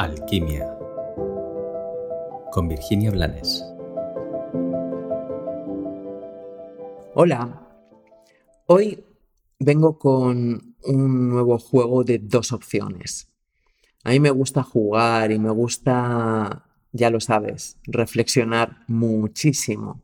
Alquimia con Virginia Blanes. Hola, hoy vengo con un nuevo juego de dos opciones. A mí me gusta jugar y me gusta, ya lo sabes, reflexionar muchísimo.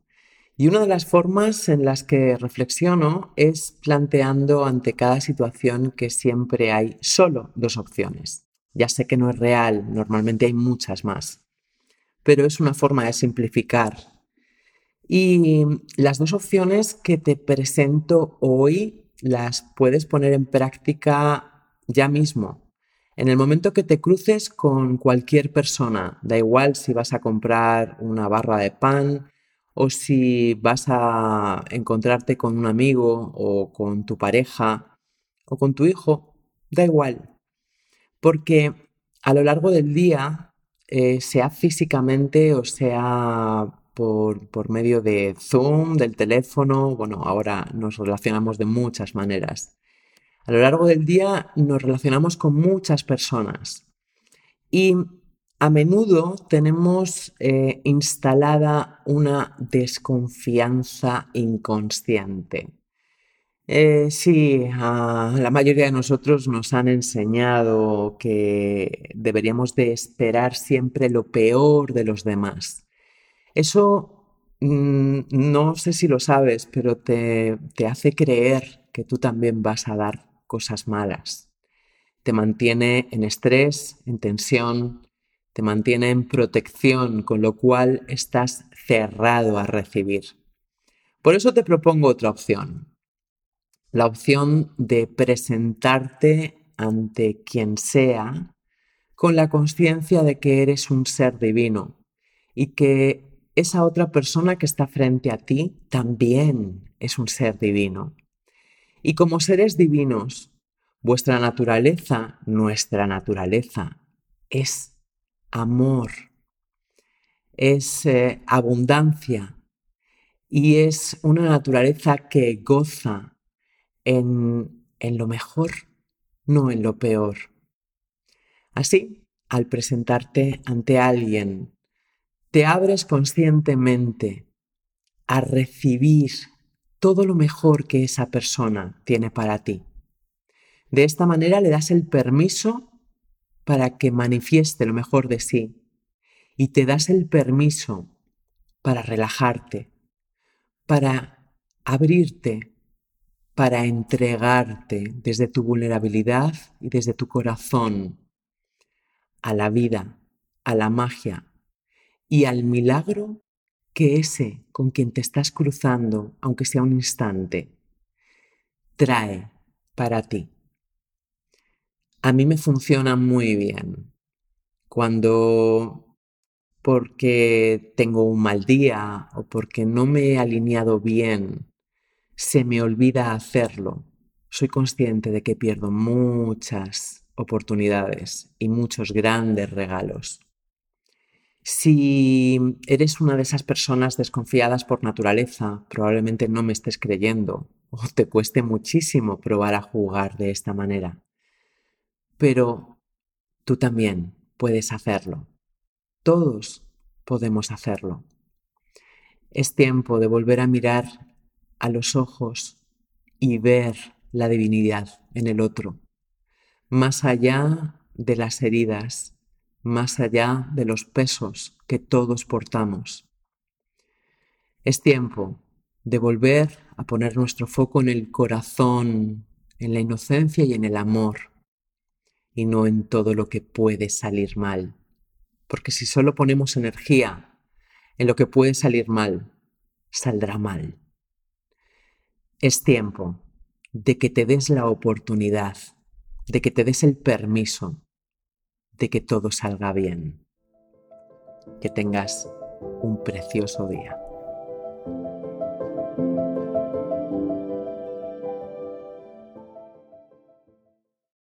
Y una de las formas en las que reflexiono es planteando ante cada situación que siempre hay solo dos opciones. Ya sé que no es real, normalmente hay muchas más, pero es una forma de simplificar. Y las dos opciones que te presento hoy las puedes poner en práctica ya mismo. En el momento que te cruces con cualquier persona, da igual si vas a comprar una barra de pan o si vas a encontrarte con un amigo o con tu pareja o con tu hijo, da igual porque a lo largo del día, eh, sea físicamente o sea por, por, medio de Zoom, del teléfono, bueno, ahora nos relacionamos de muchas maneras. A lo largo del día nos relacionamos con muchas personas y a menudo tenemos eh, instalada una desconfianza inconsciente. Eh, sí, la mayoría de nosotros nos han enseñado que deberíamos de esperar siempre lo peor de los demás. Eso mm, no sé si lo sabes, pero te, te hace creer que tú también vas a dar cosas malas. Te mantiene en estrés, en tensión, te mantiene en protección, con lo cual estás cerrado a recibir. Por eso te propongo otra opción la opción de presentarte ante quien sea con la conciencia de que eres un ser divino y que esa otra persona que está frente a ti también es un ser divino. Y como seres divinos, vuestra naturaleza, nuestra naturaleza, es amor, es eh, abundancia y es una naturaleza que goza en, lo mejor, no en lo peor. Así, al presentarte ante alguien, te abres conscientemente a recibir todo lo mejor que esa persona tiene para ti. De esta manera le das el permiso para que manifieste lo mejor de sí y te das el permiso para relajarte, para abrirte para entregarte desde tu vulnerabilidad y desde tu corazón a la vida, a la magia y al milagro que ese con quien te estás cruzando, aunque sea un instante, trae para ti. A mí me funciona muy bien cuando porque tengo un mal día o porque no me he alineado bien se me olvida hacerlo. Soy consciente de que pierdo muchas oportunidades y muchos grandes regalos. Si eres una de esas personas desconfiadas por naturaleza, probablemente no me estés creyendo o te cueste muchísimo probar a jugar de esta manera. Pero tú también puedes hacerlo. Todos podemos hacerlo. Es tiempo de volver a mirar a los ojos y ver la divinidad en el otro, más allá de las heridas, más allá de los pesos que todos portamos. Es tiempo de volver a poner nuestro foco en el corazón, en la inocencia y en el amor, y no en todo lo que puede salir mal. Porque si solo ponemos energía en lo que puede salir mal, saldrá mal. Es tiempo de que te des la oportunidad, de que te des el permiso de que todo salga bien. Que tengas un precioso día.